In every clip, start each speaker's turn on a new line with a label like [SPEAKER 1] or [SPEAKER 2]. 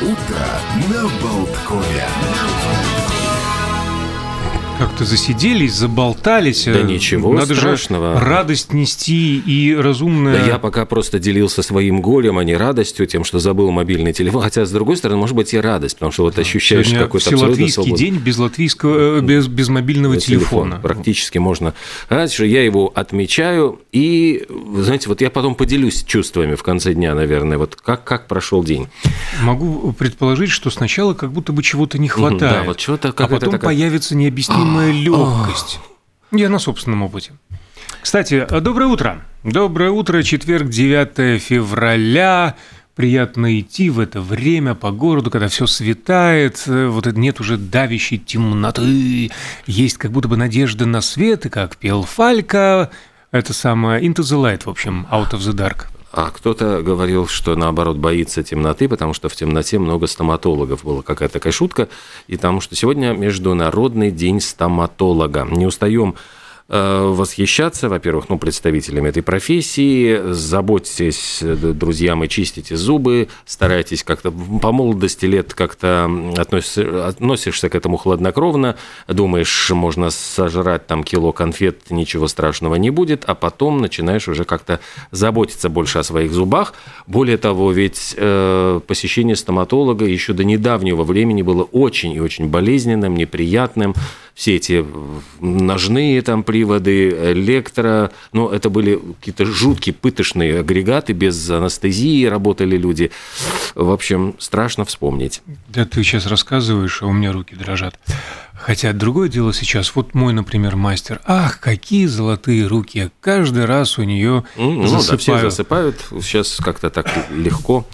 [SPEAKER 1] Утро на Болткове.
[SPEAKER 2] Как-то засиделись, заболтались.
[SPEAKER 3] Да ничего
[SPEAKER 2] Надо
[SPEAKER 3] страшного.
[SPEAKER 2] же радость нести и разумное...
[SPEAKER 3] Да я пока просто делился своим горем, а не радостью, тем, что забыл мобильный телефон. Хотя, с другой стороны, может быть и радость, потому что вот ощущаешь
[SPEAKER 2] Сегодня
[SPEAKER 3] какой-то абсолютно свободу.
[SPEAKER 2] день без латвийского, э, без, без мобильного
[SPEAKER 3] телефон.
[SPEAKER 2] телефона.
[SPEAKER 3] Практически можно. Что я его отмечаю, и, знаете, вот я потом поделюсь чувствами в конце дня, наверное, вот как, как прошел день.
[SPEAKER 2] Могу предположить, что сначала как будто бы чего-то не хватает.
[SPEAKER 3] Да, вот чего-то
[SPEAKER 2] а потом
[SPEAKER 3] такая-
[SPEAKER 2] появится необъяснимая легкость. Я на собственном опыте. Кстати, доброе утро. Доброе утро, четверг, 9 февраля. Приятно идти в это время по городу, когда все светает, э, вот это нет уже давящей темноты, есть как будто бы надежда на свет, и как пел Фалька, это самое Into the Light, в общем, Out of the Dark.
[SPEAKER 3] А кто-то говорил, что наоборот боится темноты, потому что в темноте много стоматологов. Была какая-то такая шутка. И потому что сегодня Международный день стоматолога. Не устаем восхищаться, во-первых, ну, представителями этой профессии. Заботьтесь, э, друзья мои, чистите зубы, старайтесь как-то по молодости лет как-то относишься, относишься к этому хладнокровно, думаешь, можно сожрать там кило конфет, ничего страшного не будет, а потом начинаешь уже как-то заботиться больше о своих зубах. Более того, ведь э, посещение стоматолога еще до недавнего времени было очень и очень болезненным, неприятным. Все эти ножные там приводы, электро, ну, это были какие-то жуткие пыточные агрегаты, без анестезии работали люди. В общем, страшно вспомнить.
[SPEAKER 2] Да ты сейчас рассказываешь, а у меня руки дрожат. Хотя другое дело сейчас, вот мой, например, мастер, ах, какие золотые руки, каждый раз у нее
[SPEAKER 3] Ну, да, все засыпают, сейчас как-то так легко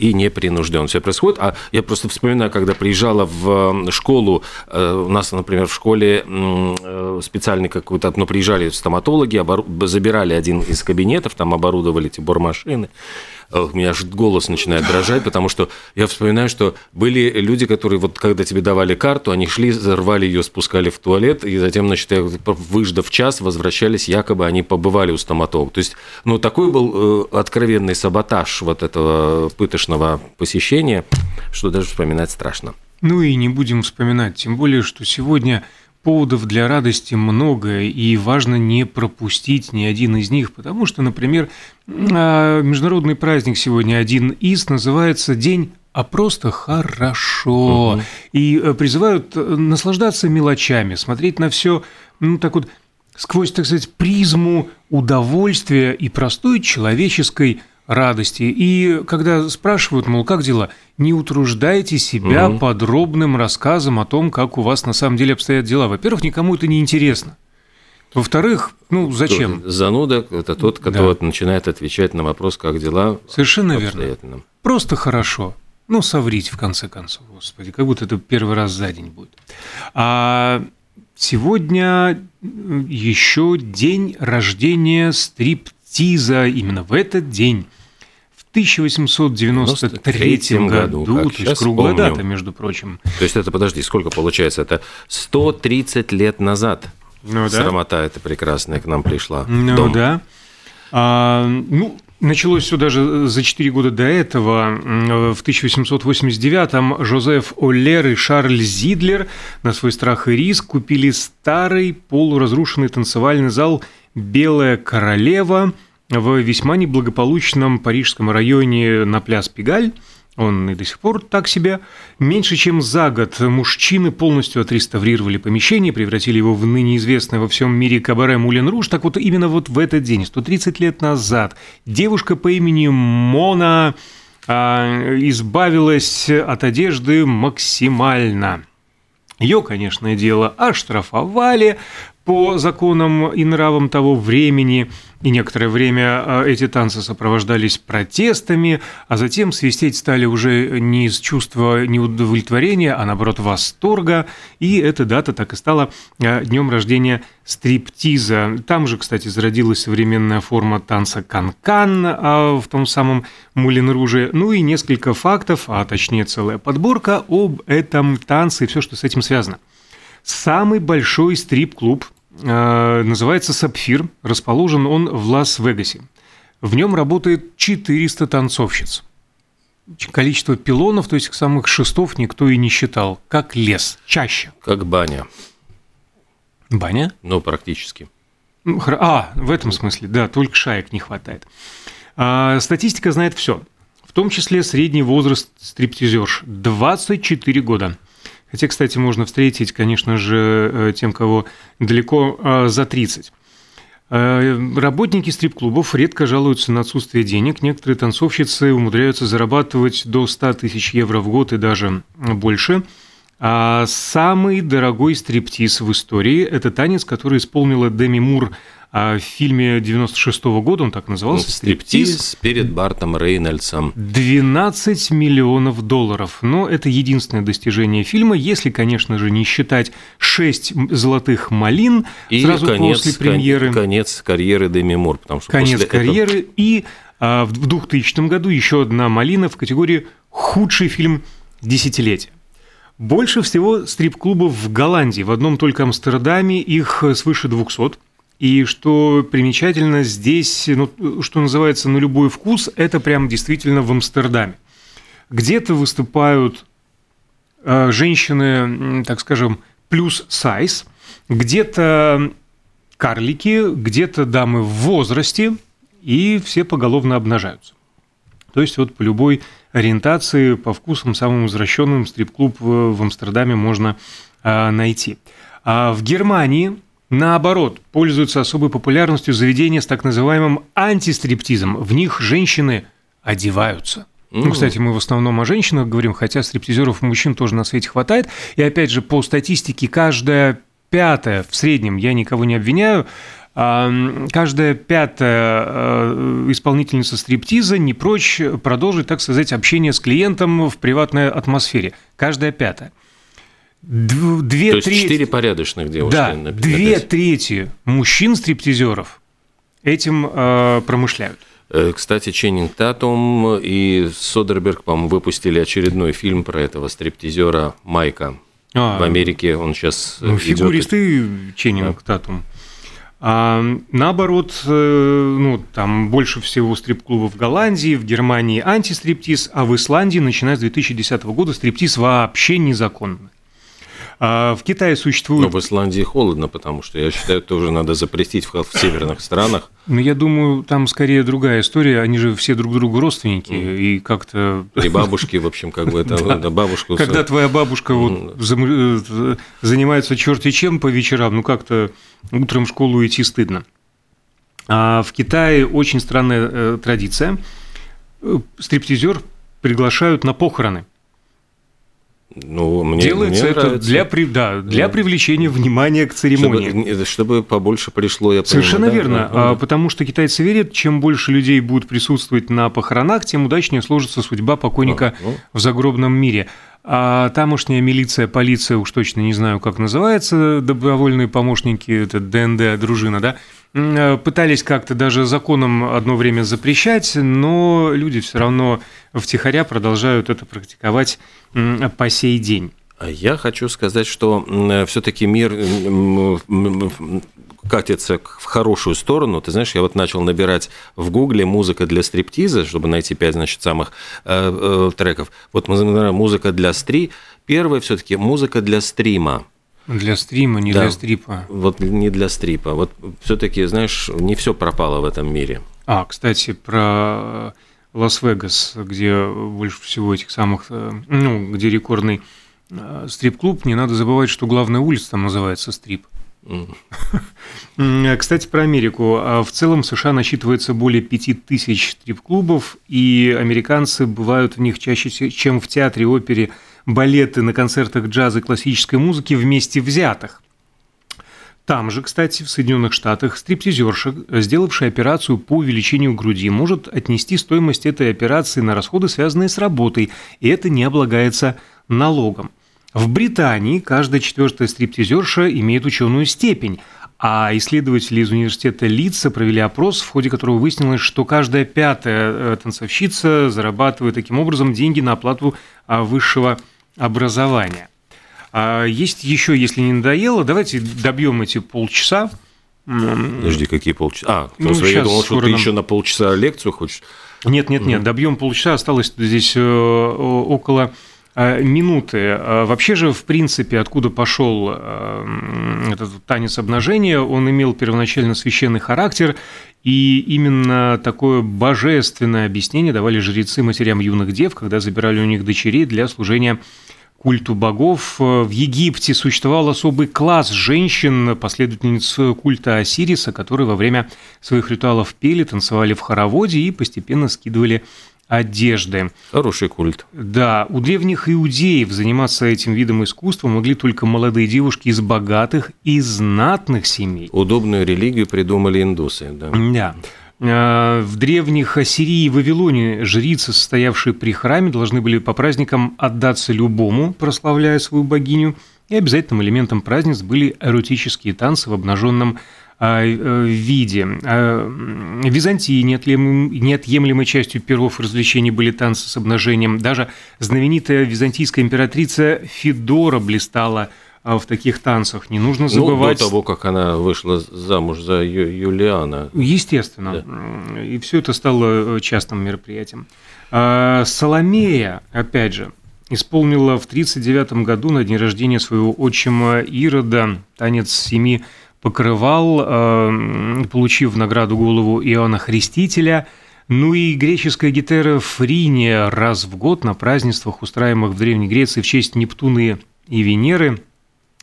[SPEAKER 3] и непринужденно все происходит. А я просто вспоминаю, когда приезжала в школу, э, у нас, например, в школе э, специальный какой-то, ну, приезжали стоматологи, забирали один из кабинетов, там оборудовали эти бормашины. Э, У меня аж голос начинает дрожать, потому что я вспоминаю, что были люди, которые вот когда тебе давали карту, они шли, рвали ее, спускали в туалет, и затем, значит, выждав час, возвращались, якобы они побывали у стоматолога. То есть, ну, такой был э, откровенный саботаж вот этого пыточного посещения, что даже вспоминать страшно.
[SPEAKER 2] Ну и не будем вспоминать, тем более, что сегодня поводов для радости много, и важно не пропустить ни один из них, потому что, например, а, международный праздник сегодня один из называется День а просто хорошо.
[SPEAKER 3] Мгм.
[SPEAKER 2] И э, призывают э, наслаждаться мелочами, смотреть на все, ну, так вот, сквозь, так сказать, призму удовольствия и простой человеческой радости. И когда спрашивают, мол, как дела, не утруждайте себя
[SPEAKER 3] Мгм.
[SPEAKER 2] подробным рассказом о том, как у вас на самом деле обстоят дела. Во-первых, никому это не интересно. Во-вторых, ну зачем?
[SPEAKER 3] Зануда – это тот, кто
[SPEAKER 2] Да.
[SPEAKER 3] начинает отвечать на вопрос, как дела
[SPEAKER 2] Совершенно верно. Просто хорошо. Ну, соврить, в конце концов, господи, как будто это первый раз за день будет. А сегодня еще день рождения стриптиза. Именно в этот день, 1893 году,
[SPEAKER 3] году,
[SPEAKER 2] то есть круглая
[SPEAKER 3] помню.
[SPEAKER 2] дата, между прочим.
[SPEAKER 3] То есть это, подожди, сколько получается? Это 130 лет назад.
[SPEAKER 2] Ну
[SPEAKER 3] Срамота эта прекрасная к нам пришла.
[SPEAKER 2] Ну
[SPEAKER 3] дом.
[SPEAKER 2] да. А, ну, началось все даже за 4 года до этого. В 1889-м Жозеф Оллер и Шарль Зидлер на свой страх и риск купили старый полуразрушенный танцевальный зал «Белая королева» в весьма неблагополучном парижском районе на пляс Пигаль. Он и до сих пор так себе. Меньше чем за год мужчины полностью отреставрировали помещение, превратили его в ныне известное во всем мире кабаре Мулен Руж. Так вот, именно вот в этот день, 130 лет назад, девушка по имени Мона а, избавилась от одежды максимально. Ее, конечно, дело оштрафовали по законам и нравам того времени, и некоторое время а, эти танцы сопровождались протестами, а затем свистеть стали уже не из чувства неудовлетворения, а наоборот восторга, и эта дата так и стала а, днем рождения стриптиза. Там же, кстати, зародилась современная форма танца канкан а, в том самом Мулин Руже. Ну и несколько фактов, а точнее целая подборка об этом танце и все, что с этим связано. Самый большой стрип-клуб э, называется «Сапфир». Расположен он в Лас-Вегасе. В нем работает 400 танцовщиц. количество пилонов, то есть самых шестов никто и не считал. Как лес, чаще.
[SPEAKER 3] Как баня.
[SPEAKER 2] Баня?
[SPEAKER 3] Ну, практически.
[SPEAKER 2] Ну, а, в этом смысле, да, только шаек не хватает. А, статистика знает все, в том числе средний возраст стриптизерш – 24 года. Хотя, кстати, можно встретить, конечно же, э, тем, кого далеко э, за 30. Э, работники стрип-клубов редко жалуются на отсутствие денег. Некоторые танцовщицы умудряются зарабатывать до 100 тысяч евро в год и даже больше. А самый дорогой стриптиз в истории – это танец, который исполнила Деми Мур а в фильме 96 -го года, он так назывался, ну,
[SPEAKER 3] «Стриптиз» перед Бартом Рейнольдсом.
[SPEAKER 2] 12 миллионов долларов. Но это единственное достижение фильма, если, конечно же, не считать 6 золотых малин
[SPEAKER 3] и
[SPEAKER 2] сразу
[SPEAKER 3] конец,
[SPEAKER 2] после премьеры.
[SPEAKER 3] Конец карьеры Деми Мур.
[SPEAKER 2] Потому что конец карьеры. Этого... И а, в 2000 году еще одна малина в категории «Худший фильм десятилетия». Больше всего стрип-клубов в Голландии. В одном только Амстердаме их свыше 200. И что примечательно, здесь, ну, что называется, на любой вкус, это прям действительно в Амстердаме. Где-то выступают э, женщины, так скажем, плюс сайз, где-то карлики, где-то дамы в возрасте, и все поголовно обнажаются. То есть вот по любой ориентации, по вкусам самым возвращенным стрип-клуб в, в Амстердаме можно э, найти. А в Германии Наоборот, пользуются особой популярностью заведения с так называемым антистриптизом. В них женщины одеваются. Mm. Ну, кстати, мы в основном о женщинах говорим, хотя стриптизеров мужчин тоже на свете хватает. И опять же, по статистике, каждая пятая в среднем, я никого не обвиняю, а, каждая пятая э, исполнительница стриптиза не прочь продолжить, так сказать, общение с клиентом в приватной атмосфере. Каждая пятая.
[SPEAKER 3] Две То есть трети... четыре порядочных девушки.
[SPEAKER 2] Да, на, две на трети мужчин-стриптизеров этим э, промышляют.
[SPEAKER 3] Э, кстати, Ченнинг Татум и Содерберг, по-моему, выпустили очередной фильм про этого стриптизера Майка. А, в Америке он сейчас
[SPEAKER 2] ну, идет... Фигуристы Ченнинг. Татум. А, наоборот, э, ну, там больше всего стрип-клубов в Голландии, в Германии антистриптиз, а в Исландии, начиная с 2010 года, стриптиз вообще незаконный. А в Китае существует...
[SPEAKER 3] Но в Исландии холодно, потому что, я считаю, тоже надо запретить в, в северных странах.
[SPEAKER 2] Ну, я думаю, там скорее другая история. Они же все друг другу родственники, mm. и как-то...
[SPEAKER 3] И бабушки, в общем, как бы это... да. бабушку...
[SPEAKER 2] Когда твоя бабушка вот э, занимается черти чем по вечерам, ну, как-то утром в школу идти стыдно. А в Китае очень странная э, традиция. Э, стриптизер приглашают на похороны.
[SPEAKER 3] Ну, мне,
[SPEAKER 2] Делается
[SPEAKER 3] мне
[SPEAKER 2] это
[SPEAKER 3] нравится.
[SPEAKER 2] для, да, для да. привлечения внимания к церемонии.
[SPEAKER 3] Чтобы, чтобы побольше пришло, я
[SPEAKER 2] Совершенно
[SPEAKER 3] понимаю,
[SPEAKER 2] верно, да, да. потому что китайцы верят, чем больше людей будут присутствовать на похоронах, тем удачнее сложится судьба покойника а, ну. в загробном мире. А тамошняя милиция, полиция, уж точно не знаю, как называется, добровольные помощники, это ДНД, дружина, да, пытались как-то даже законом одно время запрещать, но люди все равно втихаря продолжают это практиковать по сей день.
[SPEAKER 3] А я хочу сказать, что все-таки мир катится в хорошую сторону. Ты знаешь, я вот начал набирать в Гугле музыка для стриптиза, чтобы найти пять, значит, самых э, э, треков. Вот музыка для стри. Первое все-таки музыка для стрима.
[SPEAKER 2] Для стрима, не да. для стрипа.
[SPEAKER 3] Вот не для стрипа. Вот все-таки, знаешь, не все пропало в этом мире.
[SPEAKER 2] А, кстати, про Лас-Вегас, где больше всего этих самых, э, ну, где рекордный э, стрип-клуб, не надо забывать, что главная улица там называется стрип. Mm. Кстати, про Америку. А в целом США насчитывается более 5000 стрип-клубов, и американцы бывают в них чаще, чем в театре, опере, балеты на концертах джаза и классической музыки вместе взятых. Там же, кстати, в Соединенных Штатах стриптизерша, сделавшая операцию по увеличению груди, может отнести стоимость этой операции на расходы, связанные с работой, и это не облагается налогом. В Британии каждая четвертая стриптизерша имеет ученую степень, а исследователи из университета Лидса провели опрос, в ходе которого выяснилось, что каждая пятая э, танцовщица зарабатывает таким образом деньги на оплату а, высшего образования. А есть еще, если не надоело, давайте добьем эти полчаса.
[SPEAKER 3] Подожди, какие полчаса? А, ну, я думал, что ты нам... еще на полчаса лекцию хочешь.
[SPEAKER 2] Нет, нет, нет, добьем полчаса, осталось здесь э, около минуты. А вообще же, в принципе, откуда пошел э, этот танец обнажения, он имел первоначально священный характер, и именно такое божественное объяснение давали жрецы матерям юных дев, когда забирали у них дочерей для служения культу богов. В Египте существовал особый класс женщин, последовательниц культа Осириса, которые во время своих ритуалов пели, танцевали в хороводе и постепенно скидывали одежды.
[SPEAKER 3] Хороший культ.
[SPEAKER 2] Да, у древних иудеев заниматься этим видом искусства могли только молодые девушки из богатых и знатных семей.
[SPEAKER 3] Удобную религию придумали индусы, да.
[SPEAKER 2] Да. Э, в древних Ассирии и Вавилоне жрицы, состоявшие при храме, должны были по праздникам отдаться любому, прославляя свою богиню, и обязательным элементом праздниц были эротические танцы в обнаженном виде. В Византии неотъемлемой частью первых развлечений были танцы с обнажением. Даже знаменитая византийская императрица Федора блистала в таких танцах. Не нужно забывать...
[SPEAKER 3] Ну, до того, как она вышла замуж за Ю- Юлиана.
[SPEAKER 2] Естественно. Да. И все это стало э, частным мероприятием. Соломея, опять же, исполнила в 1939 году на день рождения своего отчима Ирода танец семи покрывал, э, получив награду голову Иоанна Христителя. Ну и греческая гитара Фриния раз в год на празднествах, устраиваемых в Древней Греции в честь Нептуны и Венеры –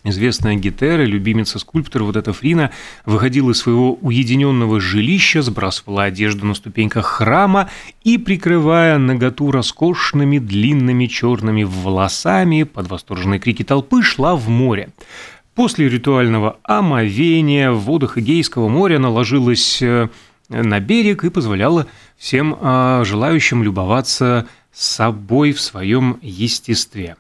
[SPEAKER 2] Известная Гетера, любимица скульптора, вот эта Фрина, выходила из своего уединенного жилища, сбрасывала одежду на ступеньках храма и, прикрывая наготу роскошными длинными черными волосами, под восторженные крики толпы шла в море. После ритуального омовения в водах Эгейского моря наложилась э, на берег и позволяла всем а, желающим любоваться собой в своем естестве.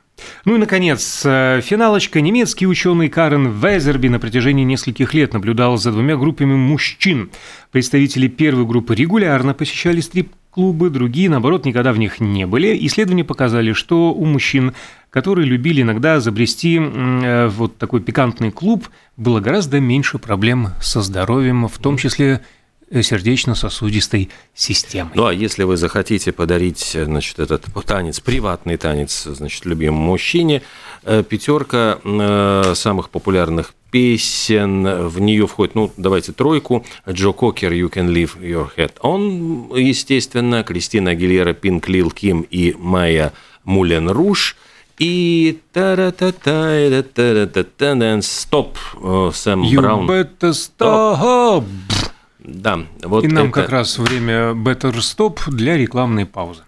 [SPEAKER 2] Ну и, наконец, э, финалочка. Немецкий ученый Карен Везерби на протяжении нескольких лет наблюдал за двумя группами мужчин. Представители первой группы регулярно посещали стрип-клубы, другие, наоборот, никогда в них не были. Исследования показали, что у мужчин, которые любили иногда забрести э, вот такой пикантный клуб, было гораздо меньше проблем со здоровьем, в том числе Э, сердечно-сосудистой системой.
[SPEAKER 3] Ну а если вы захотите подарить значит, этот танец, приватный танец, значит, любимому мужчине, э, пятерка э, самых популярных песен, в нее входит, ну, давайте тройку, Джо Кокер, You Can Leave Your Head On, естественно, Кристина Агилера, Пинк Лил Ким и Майя Мулен Руш, и та та стоп Сэм Браун.
[SPEAKER 2] You better stop.
[SPEAKER 3] Да,
[SPEAKER 2] вот И нам это... как раз время Better Stop для рекламной паузы.